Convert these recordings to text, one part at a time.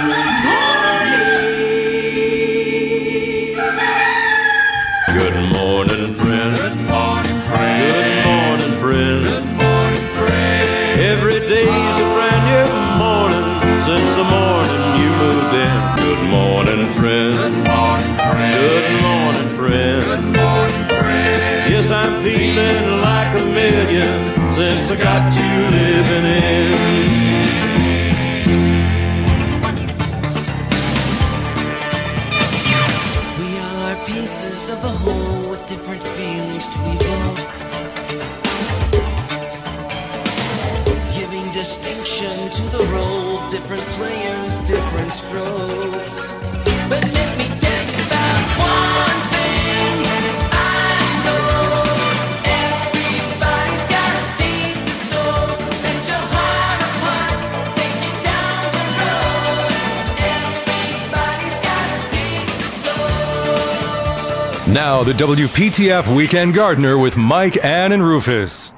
Good the WPTF Weekend Gardener with Mike, Ann, and Rufus.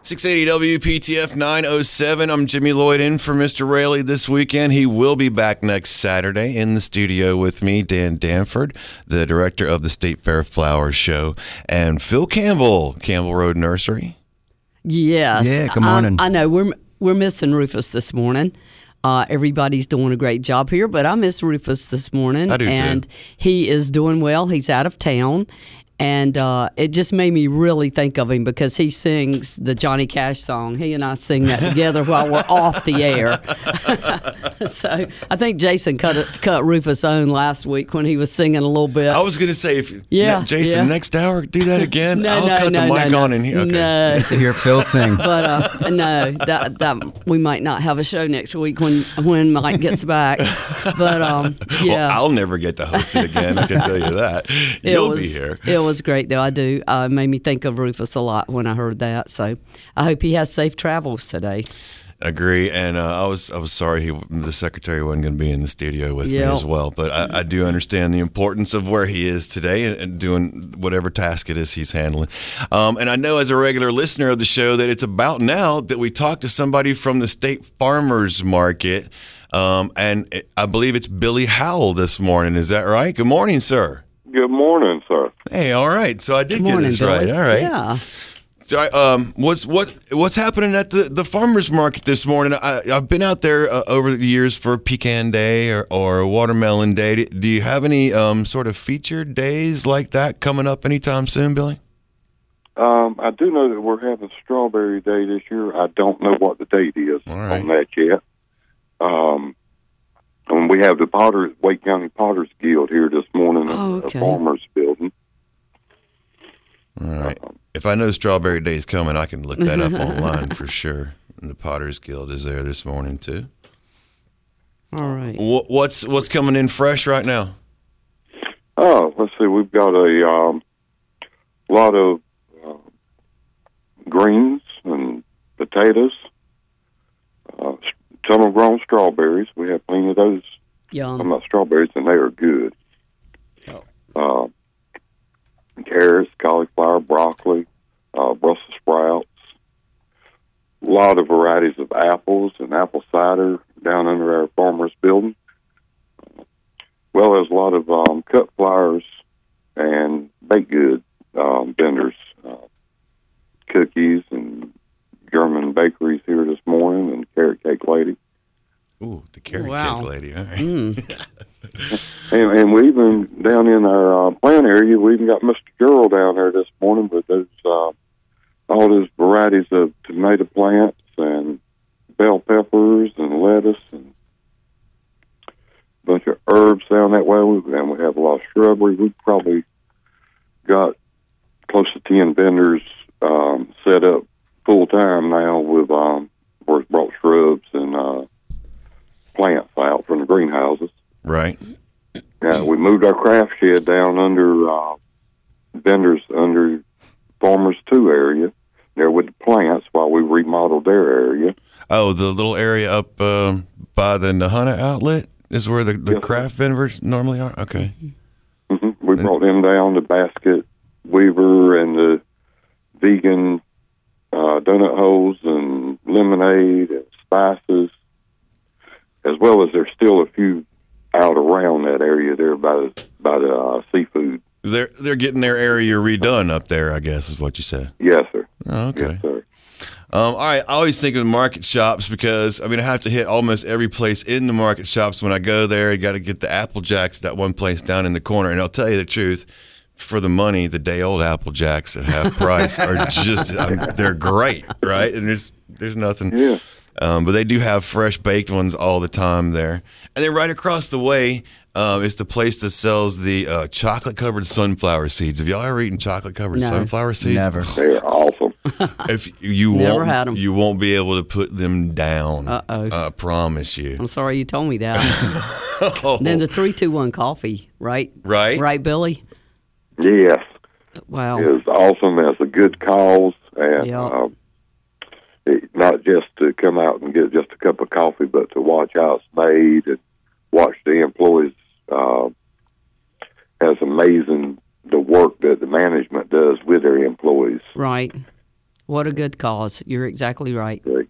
680 WPTF 907. I'm Jimmy Lloyd in for Mr. Rayleigh this weekend. He will be back next Saturday in the studio with me, Dan Danford, the director of the State Fair Flower Show, and Phil Campbell, Campbell Road Nursery. Yes. Yeah, good I- morning. I, know we're we're missing Rufus this morning. Uh, everybody's doing a great job here, but I miss Rufus this morning. I do, too. and he is doing well. He's out of town. And uh, it just made me really think of him because he sings the Johnny Cash song. He and I sing that together while we're off the air. so I think Jason cut it, cut Rufus own last week when he was singing a little bit. I was going to say, if Yeah, ne- Jason, yeah. next hour, do that again. no, I'll no, cut no, the mic no, on no. in here. Okay. No, to hear Phil sing. but uh, no, that that we might not have a show next week when when Mike gets back. But um, yeah, Well, I'll never get to host it again. I can tell you that. it You'll was be here. It was great though. I do. Uh, it made me think of Rufus a lot when I heard that. So I hope he has safe travels today. Agree, and uh, I was I was sorry he the secretary wasn't going to be in the studio with me as well. But I, I do understand the importance of where he is today and, and doing whatever task it is he's handling. Um, and I know as a regular listener of the show that it's about now that we talk to somebody from the state farmers market, um, and it, I believe it's Billy Howell this morning. Is that right? Good morning, sir. Good morning, sir. Hey, all right. So I did Good get morning, this Billy. right. All right. Yeah. So, I, um, what's what what's happening at the, the farmers market this morning? I, I've been out there uh, over the years for Pecan Day or, or Watermelon Day. Do you have any um, sort of featured days like that coming up anytime soon, Billy? Um, I do know that we're having Strawberry Day this year. I don't know what the date is All right. on that yet. Um, and we have the Potters, Wake County Potters Guild here this morning at Oh, the okay. Farmers Building. All right. If I know Strawberry Day is coming, I can look that up online for sure. And the Potters Guild is there this morning too. All right. What, what's what's coming in fresh right now? Oh, let's see. We've got a um, lot of uh, greens and potatoes, uh, summer grown strawberries. We have plenty of those. Yum. I'm not strawberries, and they are good. Uh, carrots, cauliflower, broccoli, uh, Brussels sprouts. A lot of varieties of apples and apple cider down under our farmers building. Well, there's a lot of um, cut flowers and baked good um, vendors, uh, cookies and German bakeries here this morning, and carrot cake lady. Ooh, the carrot Wow. cake lady. All right. Mm. And, and we even down in our uh, plant area, we even got Mr. Gerald down there this morning with those uh, all those varieties of tomato plants and bell peppers and lettuce and a bunch of herbs down that way. We- And we have a lot of shrubbery. We've probably got close to ten vendors um, set up full time now with um, where it's brought shrubs and uh, plants out from the greenhouses. Right. Yeah, we moved our craft shed down under uh, vendors under Farmers Two area there with the plants while we remodeled their area. Oh, the little area up um, by the Nahunta outlet is where the, the Yes, craft vendors normally are. Okay. hmm We brought them down the basket weaver and the vegan uh, donut holes and lemonade and spices. as well as there's still a few out around that area there by the, by the uh, seafood. They're they're getting their area redone up there. I guess is what you said. Yes, sir. Oh, okay. Yes, sir. Um, all right. I always think of the market shops because I mean I have to hit almost every place in the market shops when I go there. You got to get the Apple Jacks, that one place down in the corner. And I'll tell you the truth, for the money, the day old Apple Jacks at half price are just I mean, they're great, right? And there's there's nothing. Yeah. Um, but they do have fresh baked ones all the time there. And then right across the way um, is the place that sells the uh, chocolate covered sunflower seeds. Have y'all ever eaten chocolate covered No. sunflower seeds? Never. They're awesome. If you won't, had 'em. you won't be able to put them down. Uh-oh. I promise you. I'm sorry you told me that. Oh, then the three two one coffee, right? right? Right, Billy. Yes. Wow. is awesome. It's a good cause, and Yeah. um, it, not just to come out and get just a cup of coffee, but to watch how it's made and watch the employees. Uh, has amazing the work that the management does with their employees. Right. What a good cause. You're exactly right. Very.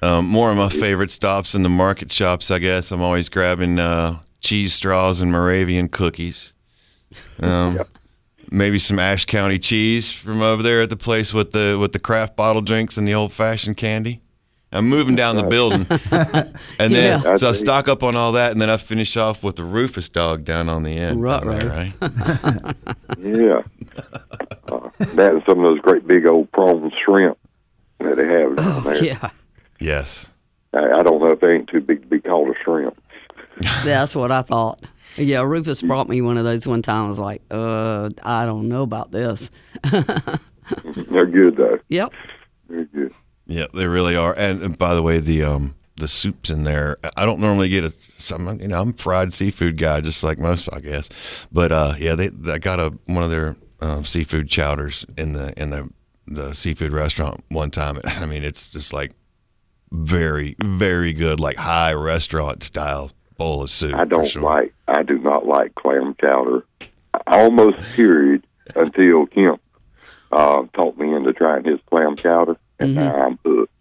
Um, more of my favorite stops in the market shops, I guess. I'm always grabbing uh, cheese straws and Moravian cookies. Um, Maybe some Ashe County cheese from over there at the place with the with the craft bottle drinks and the old fashioned candy. I'm moving down the building, and then Yeah. so I stock up on all that, and then I finish off with the Rufus dog down on the end. Right, down there, right? Yeah, uh, that and some of those great big old prawn shrimp that they have down Oh, there. yeah. Yes. I, I don't know if they ain't too big to be called a shrimp. That's what I thought. Yeah, Rufus brought me one of those one time. I was like, uh, I don't know about this. They're good though. Yep. They're good. Yeah, they really are. And, and by the way, the um the soups in there. I don't normally get a some you know I'm a fried seafood guy just like most I guess, but uh yeah they I got a one of their um, seafood chowders in the in the the seafood restaurant one time. I mean it's just like very very good like high restaurant style bowl of soup. I don't sure. like. I do not like clam chowder. I almost period until Kemp uh, talked me into trying his clam chowder, and now I'm hooked.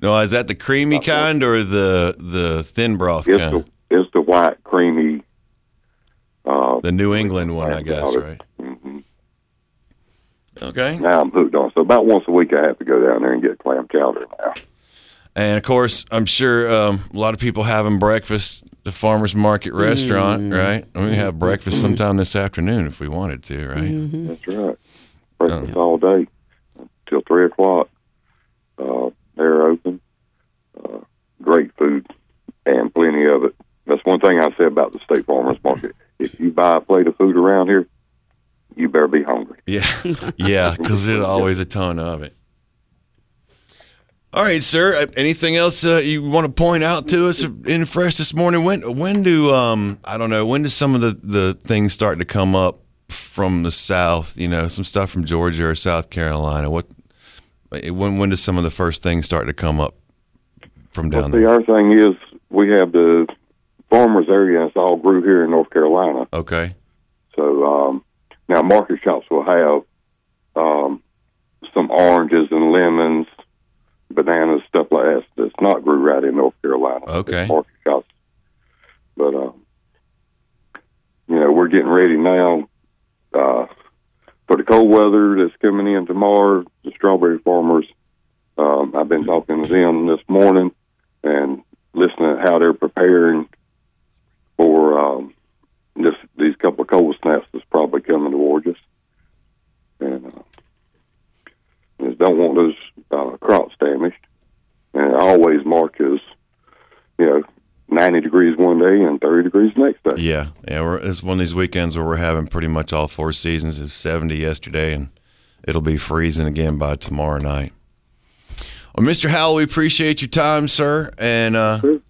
No, is that the creamy kind or the the thin broth It's kind? the it's the white creamy. Uh, The New England one, I guess, chowder. right? hmm Okay. Now I'm hooked on. it. So about once a week, I have to go down there and get clam chowder now. And of course, I'm sure um, a lot of people having breakfast at the farmers market restaurant, right? And we have breakfast sometime this afternoon if we wanted to, right? That's right. Breakfast all day till three o'clock. Uh, they're open. Uh, great food and plenty of it. That's one thing I say about the state farmers market. If you buy a plate of food around here, you better be hungry. Yeah, yeah, because there's always a ton of it. All right, sir. Uh, Anything else uh, you want to point out to us in fresh this morning? When when do um I don't know when do some of the the things start to come up from the south? You know, some stuff from Georgia or South Carolina. What when when does some of the first things start to come up from Well, down see, there? our thing is we have the farmers area, it's all grew here in North Carolina. Okay. So um, now market shops will have um, some oranges and lemons, bananas, stuff like that. That's not grew right in North Carolina. Okay. It's market shops, but um, you know we're getting ready now uh, for the cold weather that's coming in tomorrow. The strawberry farmers. Um, I've been talking to them this morning and listening to how they're preparing for um, this these couple of cold snaps that's probably coming towards us, and uh, just don't want those uh, crops damaged. And I always mark as you know ninety degrees one day and thirty degrees the next day. Yeah, yeah. We're, it's one of these weekends where we're having pretty much all four seasons. It was 70 yesterday, and it'll be freezing again by tomorrow night. Well, Mr. Howell, we appreciate your time, sir, and uh, Sure.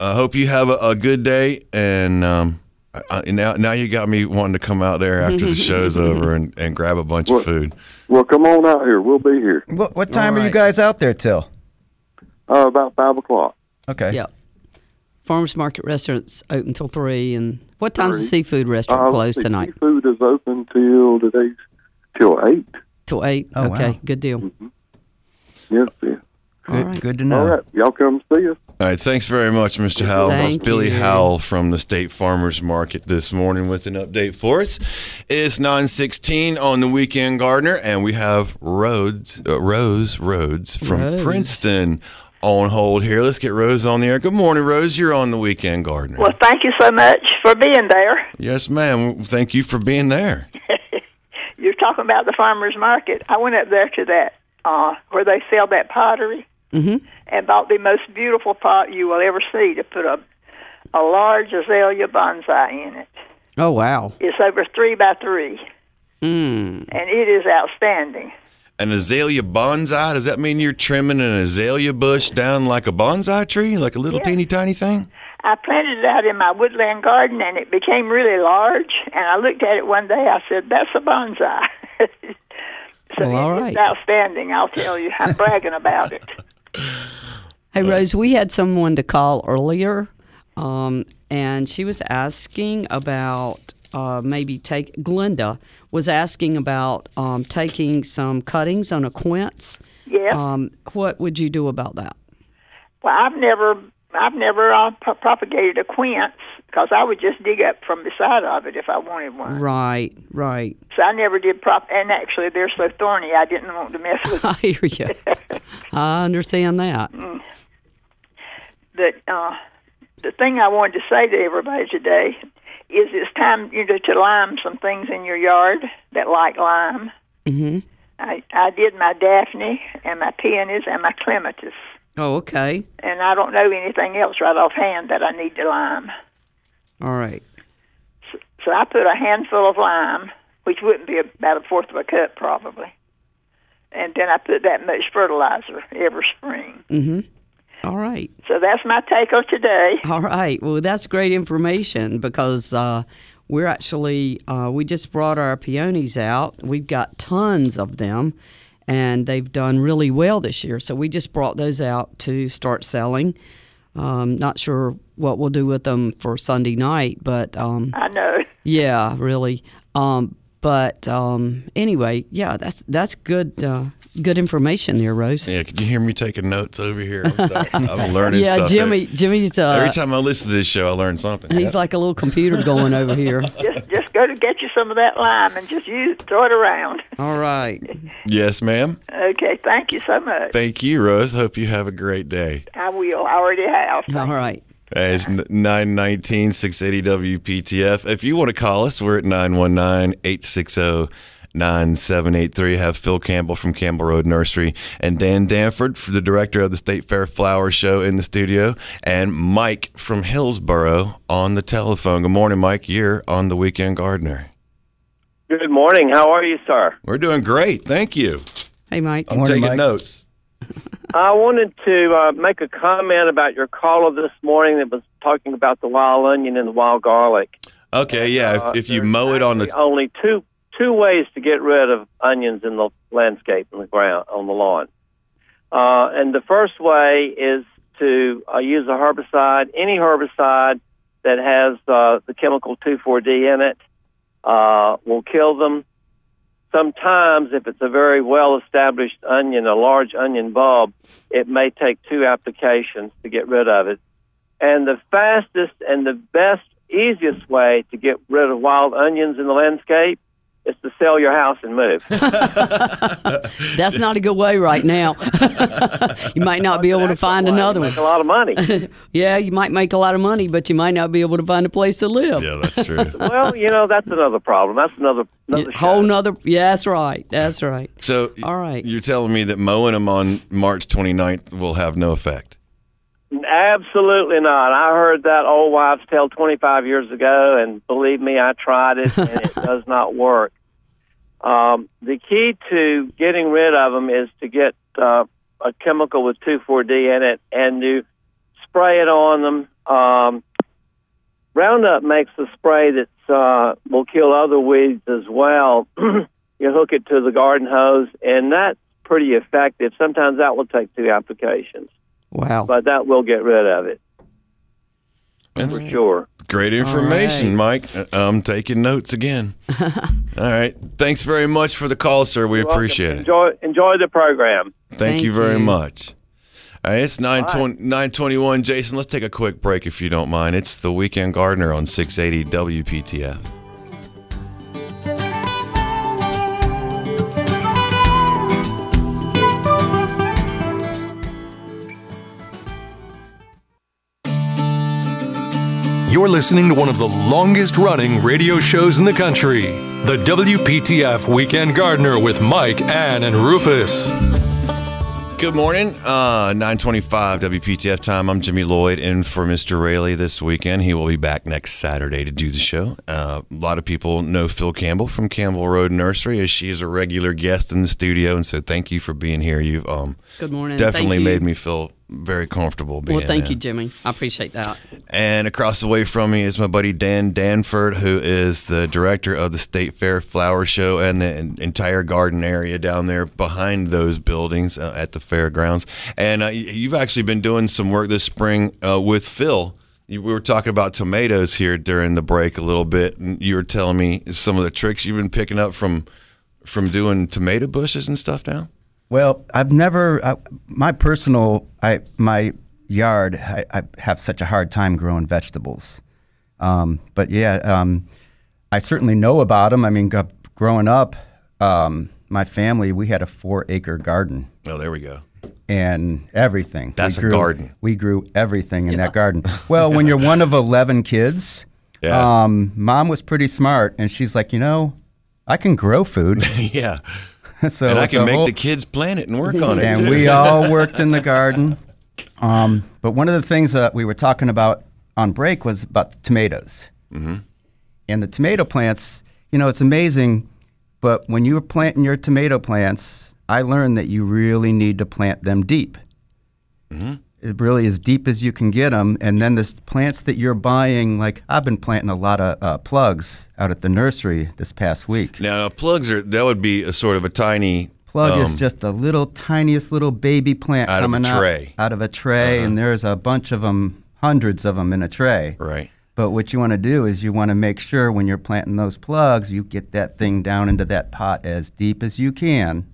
I hope you have a, a good day. And um, I, I- now, now you got me wanting to come out there after the show's over and, and grab a bunch of food. Well, come on out here. We'll be here What, what time are you guys out there till? uh, about five o'clock. Okay. Yep. Farmers market restaurants open till three. And what time's the seafood restaurant Uh, closed the tonight? Seafood is open till today till eight. Till eight. Oh, okay, wow. good deal. Yes, yes. Good, right. good to know. right, y'all come see us. All right, thanks very much, Mr. Howell. That's Billy you. Howell from the State Farmers Market this morning with an update for us. It's 916 on the Weekend Gardener, and we have Rhodes, uh, Rose Rhodes from Rose. Princeton on hold here. Let's get Rose on the air. Good morning, Rose. You're on the Weekend Gardener. Well, thank you so much for being there. Yes, ma'am. Thank you for being there. You're talking about the farmers market. I went up there to that uh, where they sell that pottery Mm-hmm. and bought the most beautiful pot you will ever see to put a a large azalea bonsai in it. Oh wow. It's over three by three, Mm. and it is outstanding. An azalea bonsai, does that mean you're trimming an azalea bush down like a bonsai tree, like a little Yeah. teeny tiny thing? I planted it out in my woodland garden, and it became really large. And I looked at it one day. I said, "That's a bonsai." so Well, all it- right. it's outstanding. I'll tell you. I'm bragging about it. Hey Rose, we had someone to call earlier, um, and she was asking about uh, maybe take. Glenda was asking about um, taking some cuttings on a quince. Yeah. Um, what would you do about that? Well, I've never, I've never uh, pro- propagated a quince because I would just dig up from the side of it if I wanted one. Right, right. So I never did prop. And actually, they're so thorny, I didn't want to mess with. them. I hear you. I understand that. But uh, the thing I wanted to say to everybody today is it's time you know to lime some things in your yard that like lime. hmm I I did my daphne and my peonies and my clematis, Oh, okay. and I don't know anything else right offhand that I need to lime. All right. So I put a handful of lime, which wouldn't be about a fourth of a cup probably, and then I put that much fertilizer every spring. Mm-hmm. All right. So that's my take on today. All right. Well, that's great information because uh, we're actually uh, we just brought our peonies out. We've got tons of them, and they've done really well this year. So we just brought those out to start selling. Um, not sure what we'll do with them for Sunday night, but um, I know. yeah, really. Um, but um, anyway, yeah, that's that's good uh, good information there, Rose. Yeah, could you hear me taking notes over here? I'm sorry. I'm learning yeah, stuff. Jimmy. Jimmy's uh, Every time I listen to this show, I learn something. he's like a little computer going over here. Just just go to get you some of that lime and just use throw it around. All right. Yes, ma'am. Okay, thank you so much. Thank you, Rose. Hope you have a great day. I will. I already have. All right. Hey, It's 919 680 WPTF. If you want to call us, we're at 919 860 9783. Have Phil Campbell from Campbell Road Nursery and Dan Danford, for the director of the State Fair Flower Show, in the studio, and Mike from Hillsboro on the telephone. Good morning, Mike. You're on the Weekend Gardener. Good morning. How are you, sir? We're doing great. Thank you. Hey, Mike. I'm Morning, taking Mike. notes. I wanted to uh, make a comment about your caller this morning that was talking about the wild onion and the wild garlic. Okay, yeah. Uh, If, if you mow it on the only two two ways to get rid of onions in the landscape in the ground on the lawn, uh, and the first way is to uh, use a herbicide, any herbicide that has uh, the chemical 2,4-D in it uh, will kill them. Sometimes, if it's a very well established onion, a large onion bulb, it may take two applications to get rid of it. And the fastest and the best, easiest way to get rid of wild onions in the landscape is to sell your house and move. That's not a good way right now. you might not be able to find Well, you another Make a lot of money. Yeah, you might make a lot of money, but you might not be able to find a place to live. Yeah, that's true. well, you know that's another problem. That's another another Whole show. nother. Yeah, that's right. That's right. So, All right. you're telling me that mowing them on March 29th will have no effect? Absolutely not. I heard that old wives' tale 25 years ago, and believe me, I tried it, and it does not work. Um, the key to getting rid of them is to get uh, a chemical with 2,4-D in it and to spray it on them. Um, Roundup makes a spray that uh, will kill other weeds as well. you hook it to the garden hose, and that's pretty effective. Sometimes that will take two applications Wow. but that will get rid of it That's for sure. great information, right. Mike. Uh, I'm taking notes again. All right. Thanks very much for the call, sir. We appreciate it. Enjoy enjoy the program. Thank, Thank you very you. much. All right, it's 920, 921. Jason, let's take a quick break if you don't mind. It's the Weekend Gardener on 680 WPTF. You're listening to one of the longest running radio shows in the country, the WPTF Weekend Gardener with Mike, Ann, and Rufus. Good morning, uh, 925 WPTF time. I'm Jimmy Lloyd in for Mr. Rayleigh this weekend. He will be back next Saturday to do the show. Uh, a lot of people know Phil Campbell from Campbell Road Nursery as she is a regular guest in the studio. And so thank you for being here. You've um, Good morning. definitely Thank you. made me feel very comfortable being Well, thank in. you, Jimmy. I appreciate that. And across the way from me is my buddy Dan Danford, who is the director of the State Fair Flower Show and the entire garden area down there behind those buildings uh, at the fairgrounds. And uh, you've actually been doing some work this spring uh, with Phil. We were talking about tomatoes here during the break a little bit, and you were telling me some of the tricks you've been picking up from from doing tomato bushes and stuff now. Well, I've never I, my personal I my yard. I, I have such a hard time growing vegetables, um, but yeah, um, I certainly know about them. I mean, g- growing up, um, my family we had a four acre garden Oh, there we go. and everything. That's We a grew- garden. We grew everything in that garden. Well, when you're one of eleven kids, Yeah. um, mom was pretty smart, and she's like, you know, I can grow food. yeah, so and I can a make whole- the kids plant it and work on it. and too. we all worked in the garden. Um, but one of the things that we were talking about on break was about tomatoes. Mm-hmm. And the tomato plants, you know, it's amazing. But when you were planting your tomato plants, I learned that you really need to plant them deep. It really as deep as you can get them. And then the plants that you're buying, like I've been planting a lot of uh, plugs out at the nursery this past week. Now, plugs are that would be a sort of a tiny Plug is um, just the little tiniest little baby plant Out of a tray. Uh-huh. out, out of a tray, and there's a bunch of them, hundreds of them in a tray. right. But what you want to do is you want to make sure when you're planting those plugs, you get that thing down into that pot as deep as you can,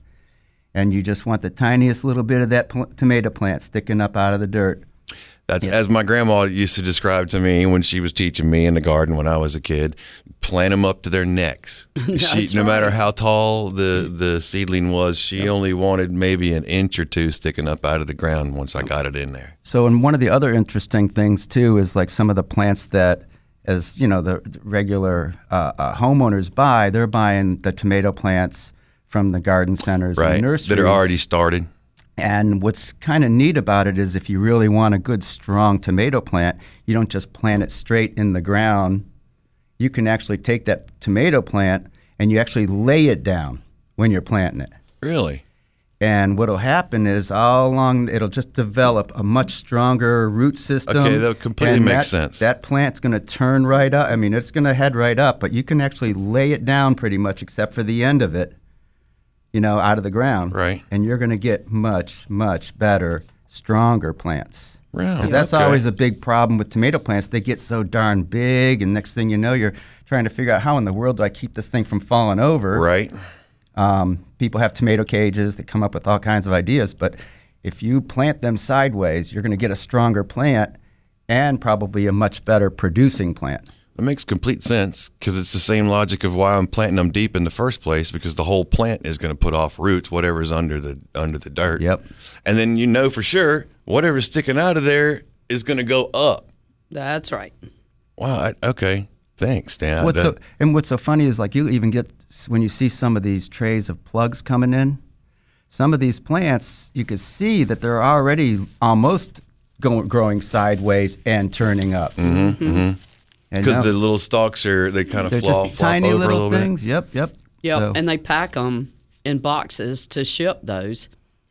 and you just want the tiniest little bit of that pl- tomato plant sticking up out of the dirt. That's as my grandma used to describe to me when she was teaching me in the garden when I was a kid. Plant them up to their necks. she, That's no matter how tall the the seedling was, she only wanted maybe an inch or two sticking up out of the ground once I got it in there. So, and one of the other interesting things too is like some of the plants that, as you know, the regular uh, uh, homeowners buy, they're buying the tomato plants from the garden centers Right. and nurseries That are already started. And what's kind of neat about it is if you really want a good, strong tomato plant, you don't just plant it straight in the ground. You can actually take that tomato plant and you actually lay it down when you're planting it. Really? And what'll happen is all along it'll just develop a much stronger root system. Okay, that completely makes that- sense. That plant's going to turn right up. I mean, it's going to head right up, but you can actually lay it down pretty much, except for the end of it, you know, out of the ground. Right. And you're going to get much, much better, stronger plants. Wow, Because that's okay. always a big problem with tomato plants. They get so darn big, and next thing you know, you're trying to figure out how in the world do I keep this thing from falling over. Right. Um, people have tomato cages. They come up with all kinds of ideas. But if you plant them sideways, you're going to get a stronger plant and probably a much better producing plant. That makes complete sense because it's the same logic of why I'm planting them deep in the first place because the whole plant is going to put off roots, whatever's under the under the dirt. Yep. And then you know for sure whatever's sticking out of there is going to go up. That's right. Wow. I, okay. Thanks, Dan. What's That- so, and what's so funny is like you even get when you see some of these trays of plugs coming in. Some of these plants, you can see that they're already almost going, growing sideways and turning up. Mm-hmm. Because the little stalks are they kind of they're flop, just flop tiny over a little little bit. things. Yep, yep. Yep. So- And they pack them in boxes to ship those.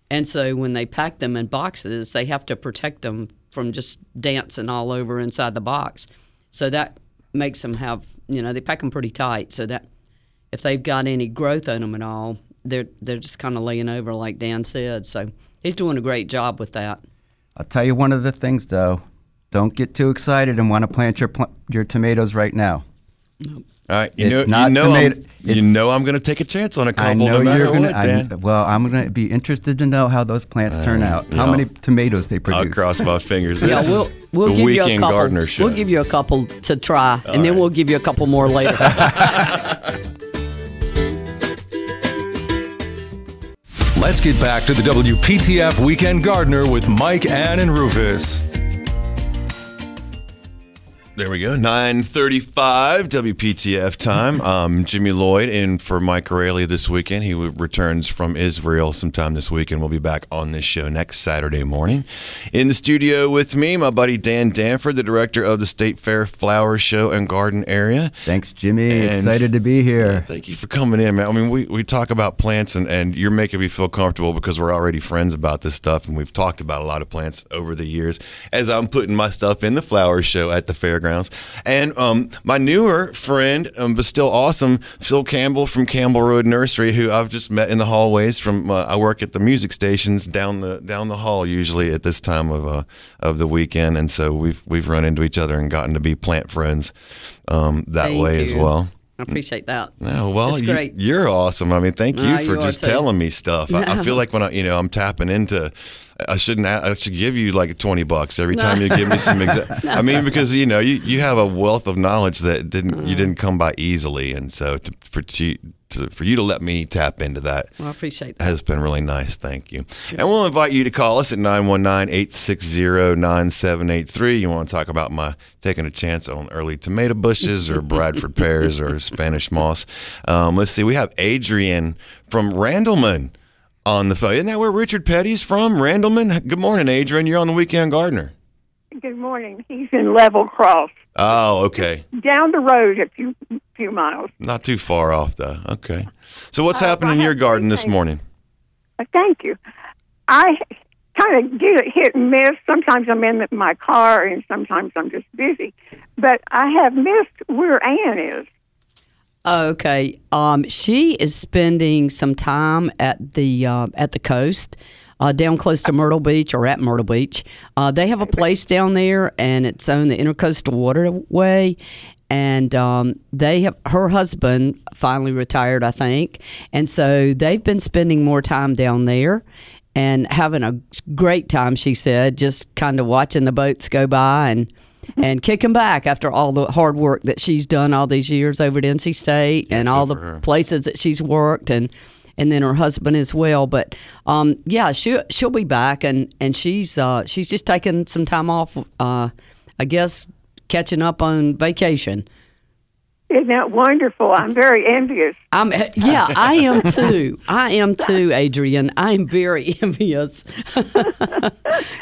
And so when they pack them in boxes, they have to protect them from just dancing all over inside the box. So that makes them have, you know, they pack them pretty tight so that if they've got any growth on them at all, they're they're just kind of laying over like Dan said. So he's doing a great job with that. I'll tell you one of the things though. Don't get too excited and want to plant your pl- your tomatoes right now. All right, you It's know, not you know, tomato- I'm, it's- you know, I'm going to take a chance on a couple, know no matter you're gonna. what, Dan. I'm, well, I'm going to be interested to know how those plants turn uh, out. How yeah. many tomatoes they produce. I'll cross my fingers. Yeah, we'll we'll the give you a weekend couple. gardener show. We'll give you a couple to try, and then we'll give you a couple more later. Let's get back to the WPTF Weekend Gardener with Mike, Ann, and Rufus. There we go. 935 WPTF time. Um, Jimmy Lloyd in for Mike Rayleigh this weekend. He returns from Israel sometime this week and we'll be back on this show next Saturday morning. In the studio with me, my buddy Dan Danford, the director of the State Fair Flower Show and Garden Area. Thanks, Jimmy. And- Excited to be here. Thank you for coming in, man. I mean, we, we talk about plants and, and you're making me feel comfortable because we're already friends about this stuff and we've talked about a lot of plants over the years as I'm putting my stuff in the flower show at the fairgrounds. And um, my newer friend, um, but still awesome, Phil Campbell from Campbell Road Nursery, who I've just met in the hallways from uh, I work at the music stations down the down the hall usually at this time of uh, of the weekend, and so we've we've run into each other and gotten to be plant friends um, that Thank way as well. I appreciate that. No, well, you, you're awesome. I mean, thank you Ah, for you just telling me stuff. I, I feel like when I, you know, I'm tapping into. I shouldn't. I should give you like twenty bucks every time you give me some. Exa- I mean, because you know, you, you have a wealth of knowledge that didn't Mm. you didn't come by easily, and so to, for to, to for you to let me tap into that Well, I appreciate that. has been really nice. Thank you. And we'll invite you to call us at 919-860-9783. You want to talk about my taking a chance on early tomato bushes or Bradford pears or Spanish moss. Um, let's see. We have Adrian from Randleman on the phone. Isn't that where Richard Petty's from? Randleman? Good morning, Adrian. You're on the Weekend Gardener. Good morning. He's in Level Cross, Oh, okay. down the road a few few miles. Not too far off, though. Okay. So what's Uh, happening in your garden this morning? Uh, thank you. I kind of get it hit and miss. Sometimes I'm in my car, and sometimes I'm just busy. But I have missed where Ann is. Okay. Um, she is spending some time at the uh, at the coast, uh, down close to Myrtle Beach or at Myrtle Beach. Uh, they have a place down there, and it's on the Intercoastal Waterway. And um, they have her husband finally retired, I think, and so they've been spending more time down there and having a great time. She said, just kind of watching the boats go by and and kick him back after all the hard work that she's done all these years over at NC State and all the places that she's worked and and then her husband as well. But um, yeah, she she'll be back and and she's uh, she's just taking some time off. Uh, I guess catching up on vacation. Isn't that wonderful? I'm very envious. I'm yeah, I am too. I am too, Adrian. I am very envious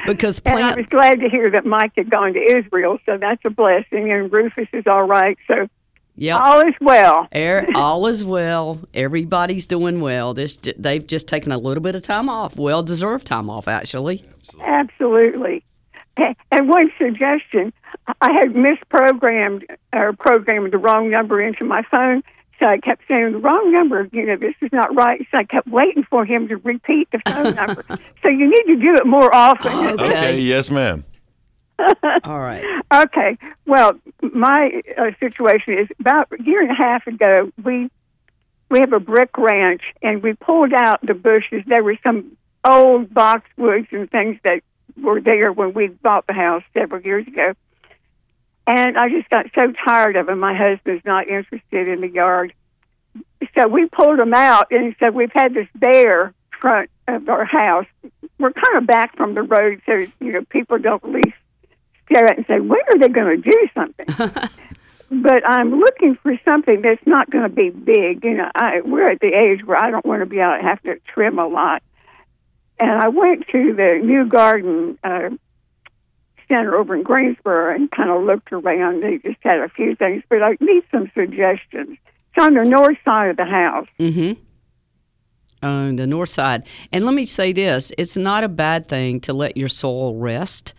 because And I was glad to hear that Mike had gone to Israel, so that's a blessing. And Rufus is all right, so Yeah, all is well. Er, all is well. Everybody's doing well. This they've just taken a little bit of time off, well deserved time off, actually. Absolutely. A- And one suggestion, I had misprogrammed or programmed the wrong number into my phone. So I kept saying the wrong number, you know, this is not right. So I kept waiting for him to repeat the phone number. so you need to do it more often. Okay. Okay. Yes, ma'am. All right. Okay. Well, my uh, situation is about a year and a half ago. We we have a brick ranch, and we pulled out the bushes. There were some old boxwoods and things that were there when we bought the house several years ago. And I just got so tired of them. My husband's not interested in the yard, so we pulled them out, and so we've had this bare front of our house. We're kind of back from the road, so you know people don't at least stare at it and say, when are they going to do something? but I'm looking for something that's not going to be big. You know, I, we're at the age where I don't want to be out and have to trim a lot. And I went to the new garden uh, center over in Greensboro and kind of looked around. They just had a few things, but I need some suggestions. It's on the north side of the house. Mm-hmm. On the north side. And let me say this it's not a bad thing to let your soil rest.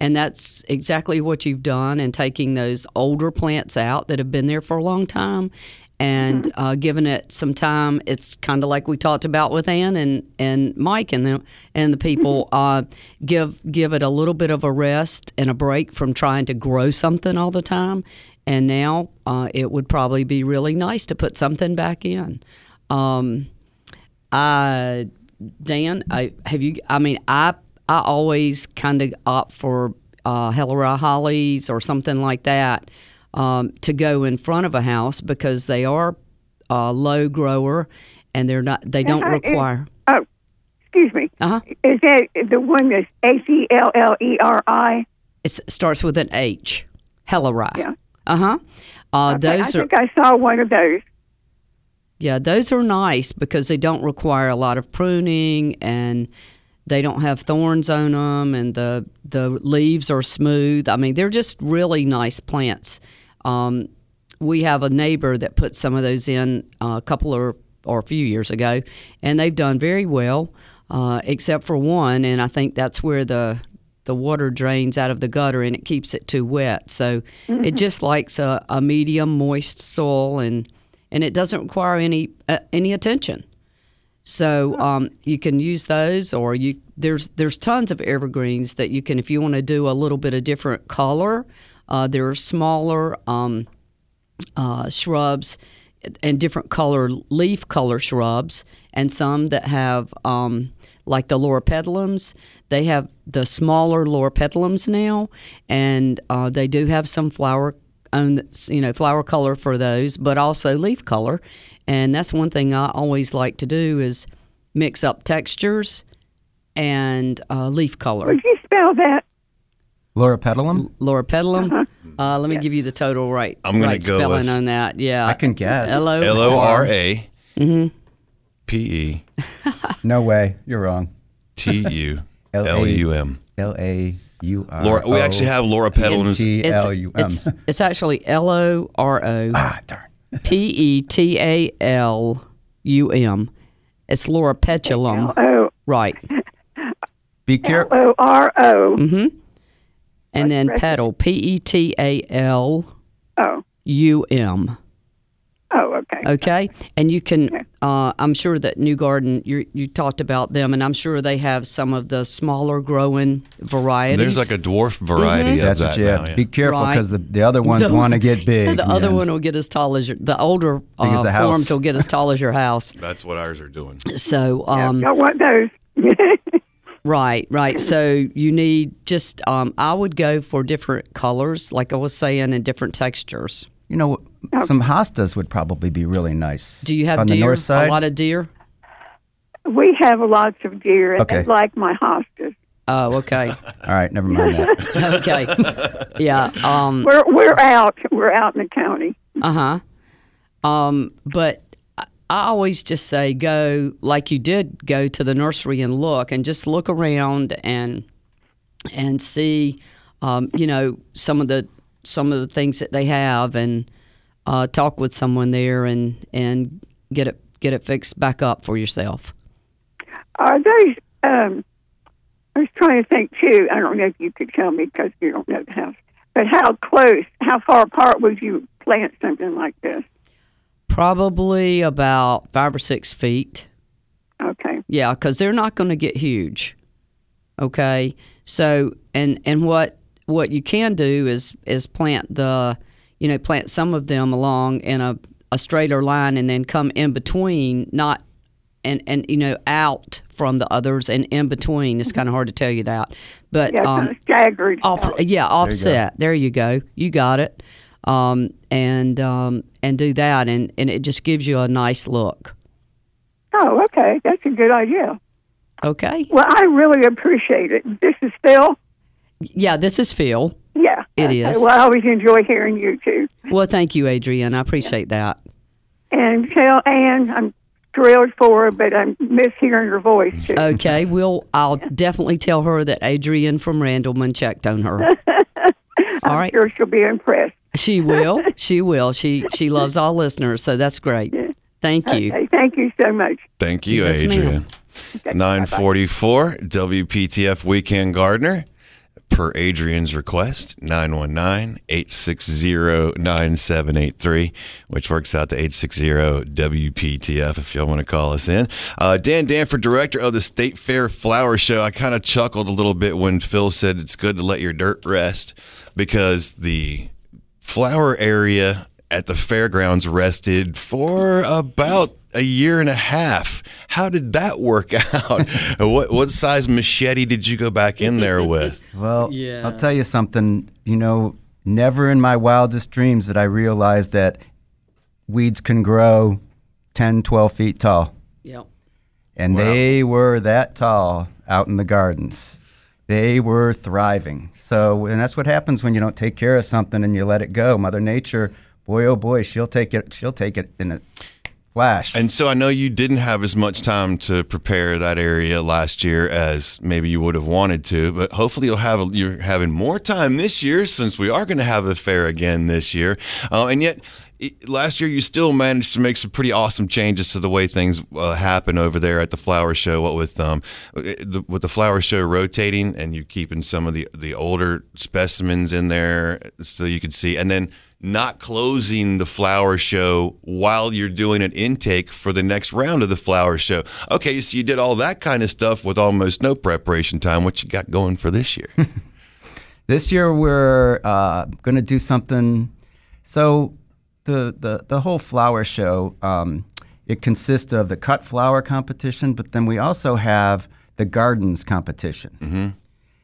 And that's exactly what you've done in taking those older plants out that have been there for a long time and uh, giving it some time. It's kind of like we talked about with Ann and, and Mike and the and the people. Uh, give give it a little bit of a rest and a break from trying to grow something all the time. And now uh, it would probably be really nice to put something back in. Um, I Dan, I have you. I mean, I I always kind of opt for uh, hollies or something like that um, to go in front of a house because they are uh, low grower and they're not. They don't Uh, it- require. Oh, excuse me. Uh huh. Is that the one that's H E L L E R I? It starts with an H. Helleria. Yeah. Uh huh. Uh, Okay, those I are think I saw one of those. Yeah, those are nice because they don't require a lot of pruning and they don't have thorns on them and the the leaves are smooth. I mean, they're just really nice plants. Um, we have a neighbor that put some of those in uh, a couple or or a few years ago, and they've done very well, uh, except for one, and I think that's where the the water drains out of the gutter and it keeps it too wet. So it just likes a, a medium moist soil and and it doesn't require any uh, any attention. So um, you can use those, or you there's there's tons of evergreens that you can if you want to do a little bit of different color. Uh, there are smaller um, uh, shrubs and different color leaf color shrubs, and some that have um, like the loropetalums. They have the smaller loropetalums now, and uh, they do have some flower own you know flower color for those, but also leaf color. And that's one thing I always like to do is mix up textures and uh, leaf color. Would you spell that? Loropetalum? Laura Petalum. Uh, let me give you the total right. I'm gonna right go spelling with- on that. Yeah, I can guess. L O L O R A Mhm. P E No way. You're wrong. T U L U M. L A U R. Laura, we actually have Loropetalum's. T L U M. It's, it's actually L O R O Ah, darn. P E T A L U M. It's Loropetalum. Oh, Right. Be careful. O R O. Mm-hmm. And then rest of petal. P E T A L Oh, U M. oh, okay. Okay, and you can. Uh, I'm sure that New Garden. You you talked about them, and I'm sure they have some of the smaller growing varieties. There's like a dwarf variety of That's that what you now. have. yeah. Be careful Right. because the, the other ones want to get big. the other one will get as tall as your. The older uh, the forms will get as tall as your house. That's what ours are doing. So um, Don't want those. Right, right. So you need just, um, I would go for different colors, like I was saying, and different textures. You know, some hostas would probably be really nice. Do you have on deer? the north side? A lot of deer? we have lots of deer, and Okay. they like my hostas. Oh, okay. All right, never mind that. okay. Yeah. Um, We're we're out. We're out in the county. uh huh. Um, but I always just say go like you did go to the nursery and look and just look around and and see, um, you know, some of the some of the things that they have and uh, talk with someone there and and get it get it fixed back up for yourself. Are those? Um, I was trying to think too. I don't know if you could tell me because you don't know the house. But how close? How far apart would you plant something like this? Probably about five or six feet. Okay. Yeah, because they're not going to get huge. Okay, so and and what what you can do is is plant the you know plant some of them along in a, a straighter line and then come in between, not and and you know out from the others and in between. It's kind of hard to tell you that, but Yeah, um, kind of staggered. off, yeah, offset. There you go. You got it. Um, and um, and do that, and, and it just gives you a nice look. Oh, okay. That's a good idea. Okay. Well, I really appreciate it. This is Phil. Yeah, this is Phil. Yeah, It okay. is. Well, I always enjoy hearing you too. Well, thank you, Adrian. I appreciate that. And tell Ann I'm thrilled for her, but I miss hearing her voice too. Okay, we'll. I'll definitely tell her that Adrian from Randleman checked on her. All right, Sure, she'll be impressed. she will. She will. She she loves all listeners, so that's great. Thank you. Okay, thank you so much. Thank you, Yes, ma'am. Adrian. 944 WPTF Weekend Gardener. Per Adrian's request, 919-860-9783, which works out to 860-WPTF if y'all want to call us in. Uh, Dan Danford, director of the State Fair Flower Show. I kind of chuckled a little bit when Phil said it's good to let your dirt rest because the flower area at the fairgrounds rested for about a year and a half. How did that work out? what what size machete did you go back in there with? Well, Yeah. I'll tell you something. You know, never in my wildest dreams did I realize that weeds can grow 10, 12 feet tall. Yep. And they were that tall out in the gardens. They were thriving. So, and that's what happens when you don't take care of something and you let it go. Mother Nature, boy oh boy, she'll take it. She'll take it in a flash. And so I know you didn't have as much time to prepare that area last year as maybe you would have wanted to, but hopefully you'll have you're having more time this year since we are going to have the fair again this year. Uh, and yet last year you still managed to make some pretty awesome changes to the way things uh, happen over there at the flower show. What with um the, with the flower show rotating and you keeping some of the the older specimens in there so you could see, and then not closing the flower show while you're doing an intake for the next round of the flower show. Okay, so you did all that kind of stuff with almost no preparation time. What you got going for this year? This year we're uh, going to do something. So the the the whole flower show um, it consists of the cut flower competition, but then we also have the gardens competition.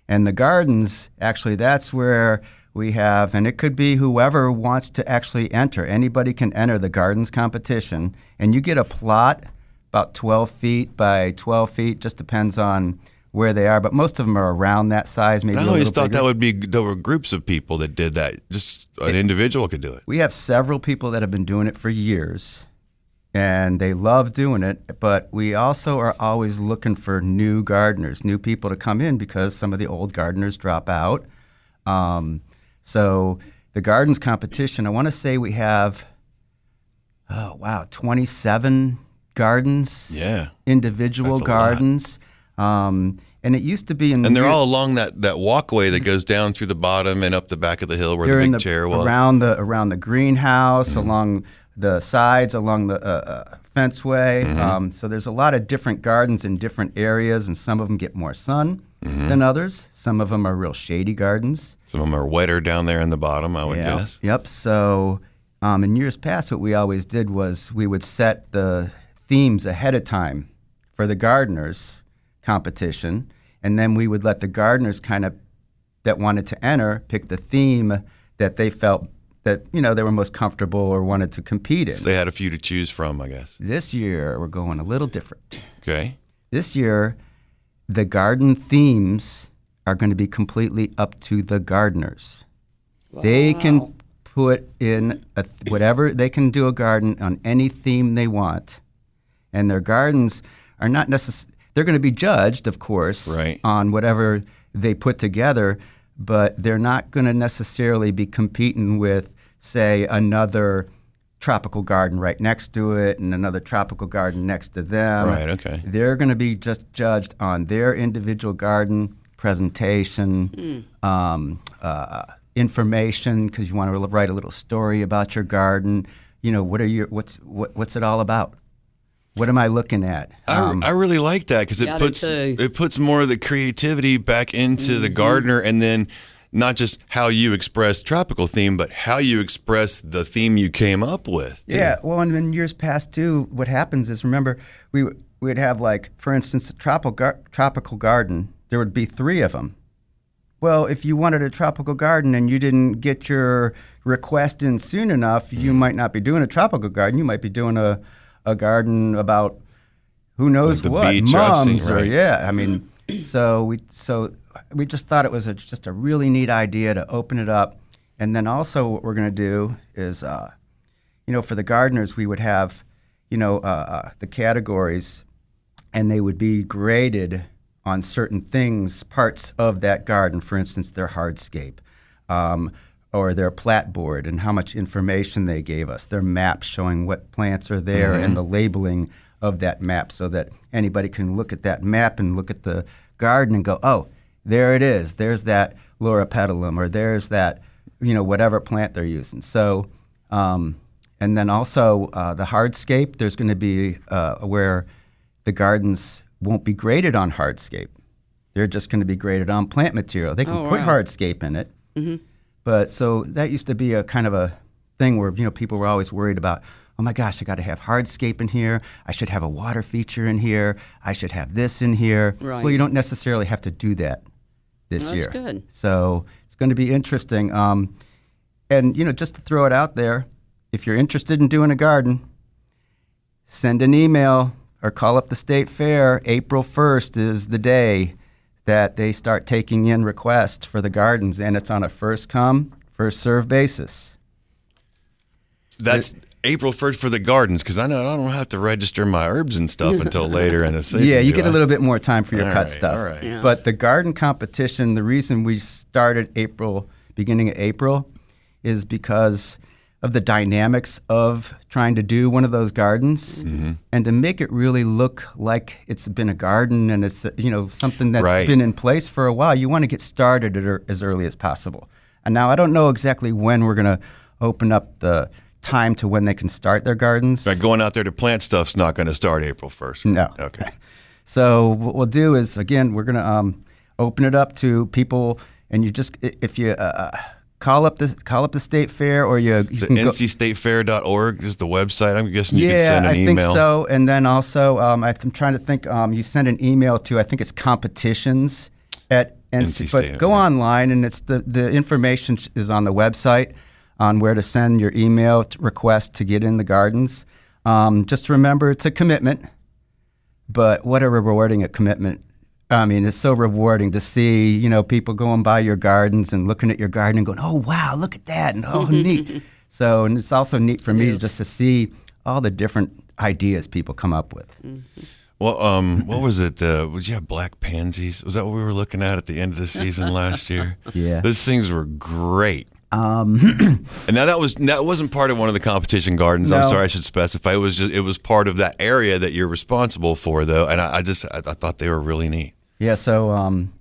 And the gardens actually that's where we have, and it could be whoever wants to actually enter. Anybody can enter the gardens competition, and you get a plot about 12 feet by 12 feet. Just depends on where they are, but most of them are around that size. Maybe I always thought bigger. that would be there were groups of people that did that. Just an individual could do it. We have several people that have been doing it for years, and they love doing it. But we also are always looking for new gardeners, new people to come in because some of the old gardeners drop out. Um, so the gardens competition, I want to say we have, oh wow, 27 gardens, Yeah. individual That's a lot. gardens. Um, and it used to be in the And they're all along that, that walkway that goes down through the bottom and up the back of the hill where the big chair was. Mm-hmm. around the around the greenhouse, along the sides, along the uh, uh, fenceway. Mm-hmm. Um, so there's a lot of different gardens in different areas, and some of them get more sun Mm-hmm. than others. Some of them are real shady gardens. Some of them are wetter down there in the bottom, I would Yeah. guess. Yep. So um, in years past, what we always did was we would set the themes ahead of time for the gardeners competition, and then we would let the gardeners kind of that wanted to enter pick the theme that they felt that you know they were most comfortable or wanted to compete in. So they had a few to choose from, I guess. This year we're going a little different. Okay. This year, the garden themes are going to be completely up to the gardeners. They can put in a, whatever they can do a garden on any theme they want, and their gardens are not necessarily. They're going to be judged, of course, Right. on whatever they put together, but they're not going to necessarily be competing with, say, another tropical garden right next to it and another tropical garden next to them. Right, okay. They're going to be just judged on their individual garden presentation, um, uh, information, because you want to write a little story about your garden. You know, what are your what's what, what's it all about? What am I looking at? Um, I, I really like that because it Yeah, I do puts too. it puts more of the creativity back into Mm-hmm. the gardener, and then not just how you express tropical theme, but how you express the theme you came up with. too. Yeah, well, and in years past too, what happens is remember we we'd have like, for instance, a tropical gar- tropical garden. There would be three of them. Well, if you wanted a tropical garden and you didn't get your request in soon enough, you Mm-hmm. might not be doing a tropical garden. You might be doing a a garden about who knows the what beach, mums or right. yeah. I mean, so we so we just thought it was a, just a really neat idea to open it up, and then also what we're going to do is. Uh, you know, for the gardeners, we would have, you know, uh, uh, the categories, and they would be graded on certain things, parts of that garden. For instance, their hardscape, um, or their plat board, and how much information they gave us. Their map showing what plants are there, and the labeling of that map, so that anybody can look at that map and look at the garden and go, oh, there it is. There's that Loropetalum, or there's that, you know, whatever plant they're using. So, um, and then also uh, the hardscape. There's going to be uh, where the gardens won't be graded on hardscape. They're just going to be graded on plant material. They can Oh, put wow. hardscape in it, but so that used to be a kind of a thing where you know people were always worried about. Oh my gosh, I got to have hardscape in here. I should have a water feature in here. I should have this in here. Right. Well, you don't necessarily have to do that this year. That's year. good. So it's going to be interesting. Um, and you know, just to throw it out there, if you're interested in doing a garden, send an email or call up the state fair. April 1st is the day that they start taking in requests for the gardens, and it's on a first come, first serve basis. That's April 1st for the gardens because I know I don't have to register my herbs and stuff until later in the season. yeah, you get I? a little bit more time for your All cut right, stuff. all right. Yeah. But the garden competition, the reason we started April, beginning of April, is because of the dynamics of trying to do one of those gardens Mm-hmm. and to make it really look like it's been a garden and it's you know something that's Right. been in place for a while. You want to get started at er- as early as possible. And now I don't know exactly when we're going to open up the time to when they can start their gardens. Like going out there to plant stuff's not going to start April 1st. No. Okay. So what we'll do is again we're gonna um, open it up to people, and you just if you uh, uh, call up this call up the state fair or you, you can go- ncstatefair.org is the website? I'm guessing you yeah, can send an I think email. so. And then also, um, I'm trying to think. Um, you send an email to I think it's competitions at NC, NC but State, go yeah. online and it's the the information is on the website on where to send your email t- request to get in the gardens. Um, just remember, it's a commitment, but what a rewarding a commitment. I mean, it's so rewarding to see, you know, people going by your gardens and looking at your garden and going, "Oh, wow, look at that!" and "Oh, neat." So, and it's also neat for me just to see all the different ideas people come up with. Well, um, what was it? Uh, would you have black pansies? Was that what we were looking at at the end of the season last year? Yeah. those things were great. Um, And now that was that wasn't part of one of the competition gardens. I'm sorry, I should specify. It was just it was part of that area that you're responsible for, though. And I, I just I, I thought they were really neat. yeah, so um,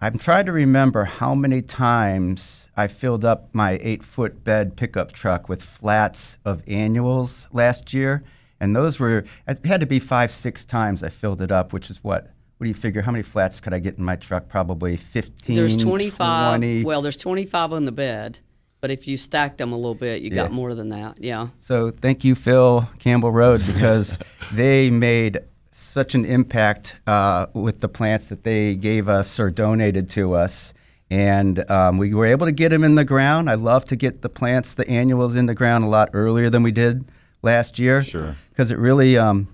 I'm trying to remember how many times I filled up my eight foot bed pickup truck with flats of annuals last year. And those were, it had to be five, six times I filled it up, which is what? What do you figure? How many flats could I get in my truck? Probably 15, There's 25. 20. Well, there's 25 on the bed, but if you stacked them a little bit, you Yeah. got more than that. Yeah. So thank you, Phil Campbell Road, because they made such an impact uh, with the plants that they gave us or donated to us. And um, we were able to get them in the ground. I love to get the plants, the annuals, in the ground a lot earlier than we did last year. Sure. Because it really um,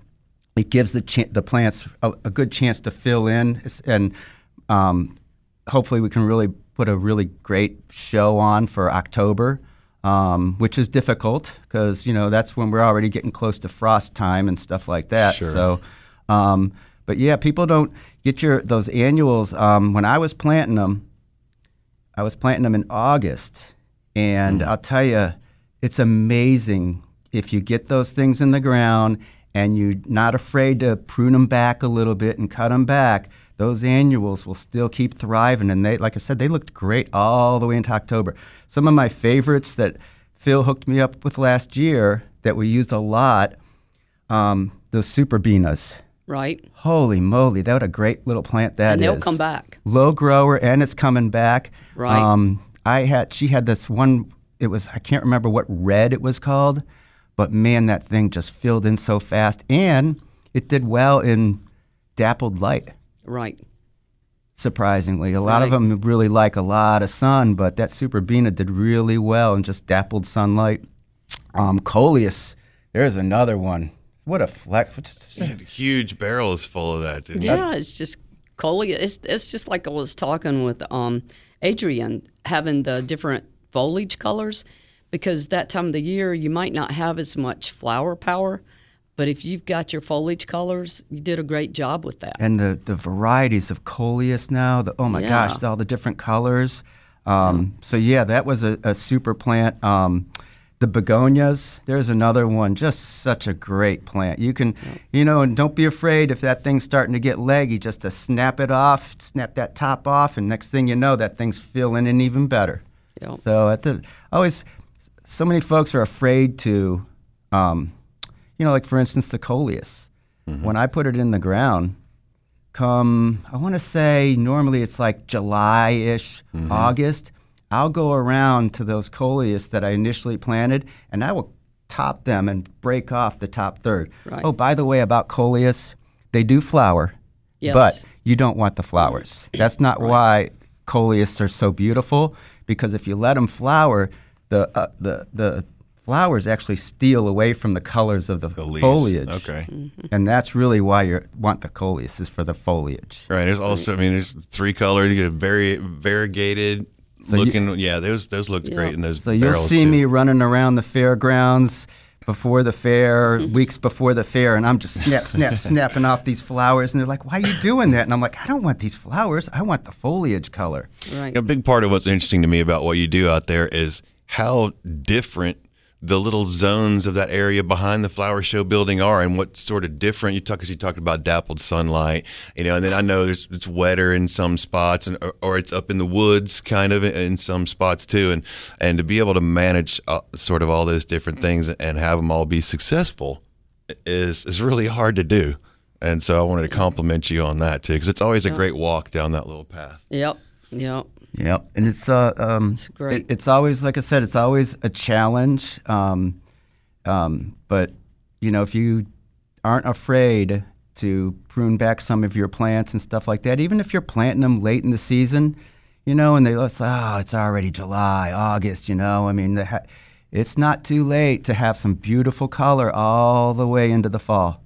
it gives the ch- the plants a, a good chance to fill in, and um, hopefully we can really put a really great show on for October, um, which is difficult because you know that's when we're already getting close to frost time and stuff like that. Sure. So, um, but yeah, people don't get your those annuals. Um, when I was planting them, I was planting them in August, and I'll tell you, it's amazing if you get those things in the ground and you're not afraid to prune them back a little bit and cut them back. Those annuals will still keep thriving, and they, like I said, they looked great all the way into October. Some of my favorites that Phil hooked me up with last year that we used a lot, um, those Superbenas. Right. Holy moly, that what a great little plant that and they'll come back. low grower and it's coming back. Right. Um, I had she had this one. It was I can't remember what red it was called, but man, that thing just filled in so fast, and it did well in dappled light. Right. Surprisingly, a lot of them really like a lot of sun, but that Superbena did really well in just dappled sunlight. Um, Coleus, there's another one. What a fleck! You had huge barrels full of that, didn't you? Yeah, it's just coleus. It's it's just like I was talking with um, Adrian, having the different foliage colors, because that time of the year you might not have as much flower power, but if you've got your foliage colors, you did a great job with that. and the, the varieties of coleus now. The, oh my Yeah. gosh, all the different colors. Um, So yeah, that was a, a super plant. Um, the begonias, there's another one. Just such a great plant. You can, you know, and don't be afraid if that thing's starting to get leggy, just to snap it off, snap that top off, and next thing you know, that thing's feeling in even better. Yep. So at the always, so many folks are afraid to, um, you know, like for instance, the coleus. When I put it in the ground, come I want to say normally it's like July ish, August. I'll go around to those coleus that I initially planted, and I will top them and break off the top third. Right. Oh, by the way, about coleus, they do flower, Yes. but you don't want the flowers. That's not why coleus are so beautiful. Because if you let them flower, the uh, the the flowers actually steal away from the colors of the, leaves. foliage. Okay. And that's really why you want the coleus is for the foliage. Right. There's also, I mean, there's three colors. You get a very variegated So you- looking. yeah, those those looked great in those So you'll see too. me running around the fairgrounds before the fair, Mm-hmm. weeks before the fair, and I'm just snap, snap, snapping off these flowers. And they're like, "Why are you doing that?" And I'm like, "I don't want these flowers. I want the foliage color." Right. A big part of what's interesting to me about what you do out there is how different the little zones of that area behind the flower show building are, and what sort of different you talk. Because you talked about dappled sunlight, you know, and then I know there's it's wetter in some spots, and or, or it's up in the woods, kind of in some spots too, and and to be able to manage uh, sort of all those different things and have them all be successful is is really hard to do. And so I wanted to compliment you on that too, because it's always a great walk down that little path. Yep. Yep. Yep, and it's uh, um, it's great. it's always like I said, it's always a challenge. Um, um, but you know, if you aren't afraid to prune back some of your plants and stuff like that, even if you're planting them late in the season, you know, and they let's oh, it's already July, August, you know. I mean, the ha- it's not too late to have some beautiful color all the way into the fall.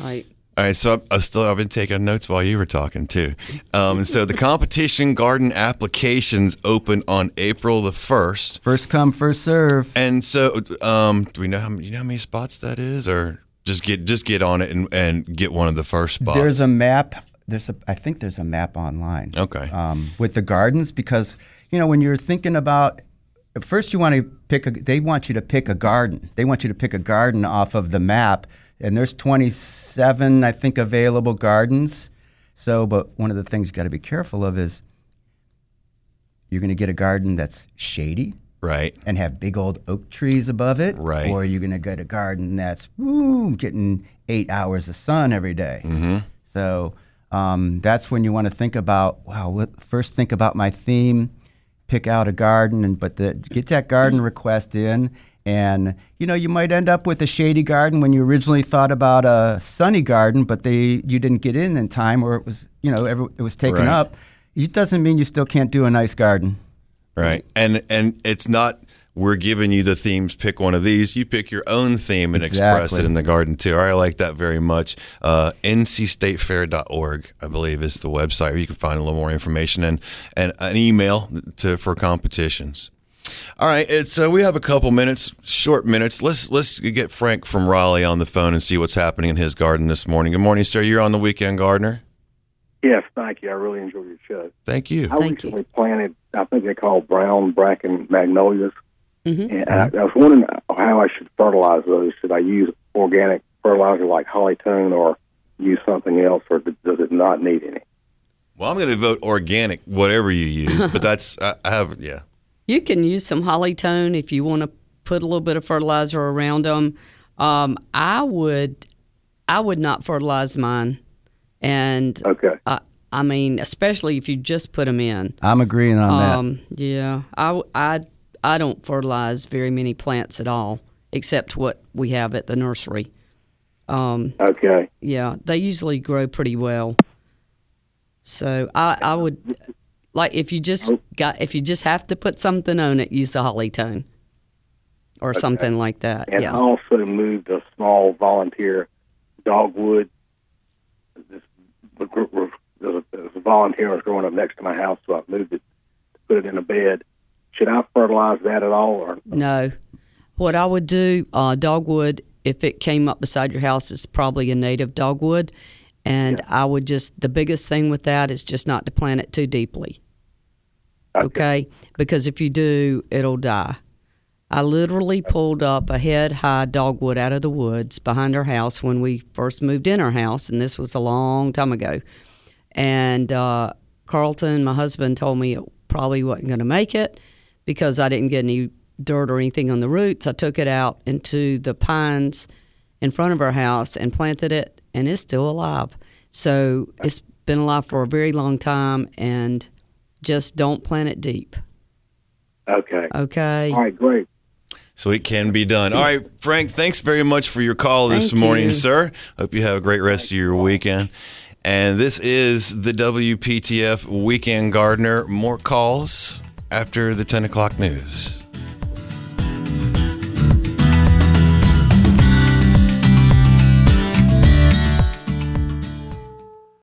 Right. All right, so I, I still I've been taking notes while you were talking too. Um, so the competition garden applications open on April the first, First come, first serve. and so um, do we know how many, you know how many spots that is, or just get just get on it and, and get one of the first spots? There's a map. There's a. I think there's a map online. Okay. Um, with the gardens, because you know when you're thinking about, first you want to pick a. They want you to pick a garden. They want you to pick a garden off of the map, and there's 27, I think, available gardens. So, but one of the things you got to be careful of is you're going to get a garden that's shady right. and have big old oak trees above it, Right. Or you're gonna get a garden that's woo, getting eight hours of sun every day. Mm-hmm. So um, that's when you want to think about. Wow, first think about my theme, pick out a garden, and but the, get that garden request in. And you know you might end up with a shady garden when you originally thought about a sunny garden, but they you didn't get in in time, or it was you know every, it was taken Right. up. It doesn't mean you still can't do a nice garden. Right. And and it's not we're giving you the themes, pick one of these. You pick your own theme and express it in the garden too. I like that very much. Uh, NCStateFair.org, I believe, is the website where you can find a little more information and, and an email to for competitions. All right, it's uh, we have a couple minutes, short minutes. Let's let's get Frank from Raleigh on the phone and see what's happening in his garden this morning. Good morning, sir. You're on the weekend gardener. Yes, thank you. I really enjoy your show. Thank you. I Thank recently planted, I think they call brown bracken magnolias, Mm-hmm. and I, I was wondering how I should fertilize those. Should I use organic fertilizer like Holly-tone, or use something else, or does it not need any? Well, I'm going to vote organic, whatever you use, but that's I, I have yeah. You can use some Holly-tone if you want to put a little bit of fertilizer around them. Um, I would, I would not fertilize mine, and Okay. I, I mean, especially if you just put them in. I'm agreeing on that. Um, yeah, I don't fertilize very many plants at all, except what we have at the nursery. Um, Okay. yeah, they usually grow pretty well. So I, I would like if you just got if you just have to put something on it, use the Holly-tone or something like that. And I also moved a small volunteer dogwood. This the group was there a, there was a volunteer was growing up next to my house, so I moved it to put it in a bed. Should I fertilize that at all, or No. What I would do, uh, dogwood, if it came up beside your house, is probably a native dogwood. And I would just, the biggest thing with that is just not to plant it too deeply. Okay? Because if you do, it'll die. I literally pulled up a head high dogwood out of the woods behind our house when we first moved in our house, and this was a long time ago. And uh, Carlton, my husband, told me it probably wasn't going to make it because I didn't get any dirt or anything on the roots. I took it out into the pines in front of our house and planted it, and it's still alive. So it's been alive for a very long time, and just don't plant it deep. Okay. Okay. All right, great. So it can be done. All right, Frank, thanks very much for your call this Thank morning, you. sir. Hope you have a great rest of your weekend. And this is the WPTF Weekend Gardener. More calls after the 10 o'clock news.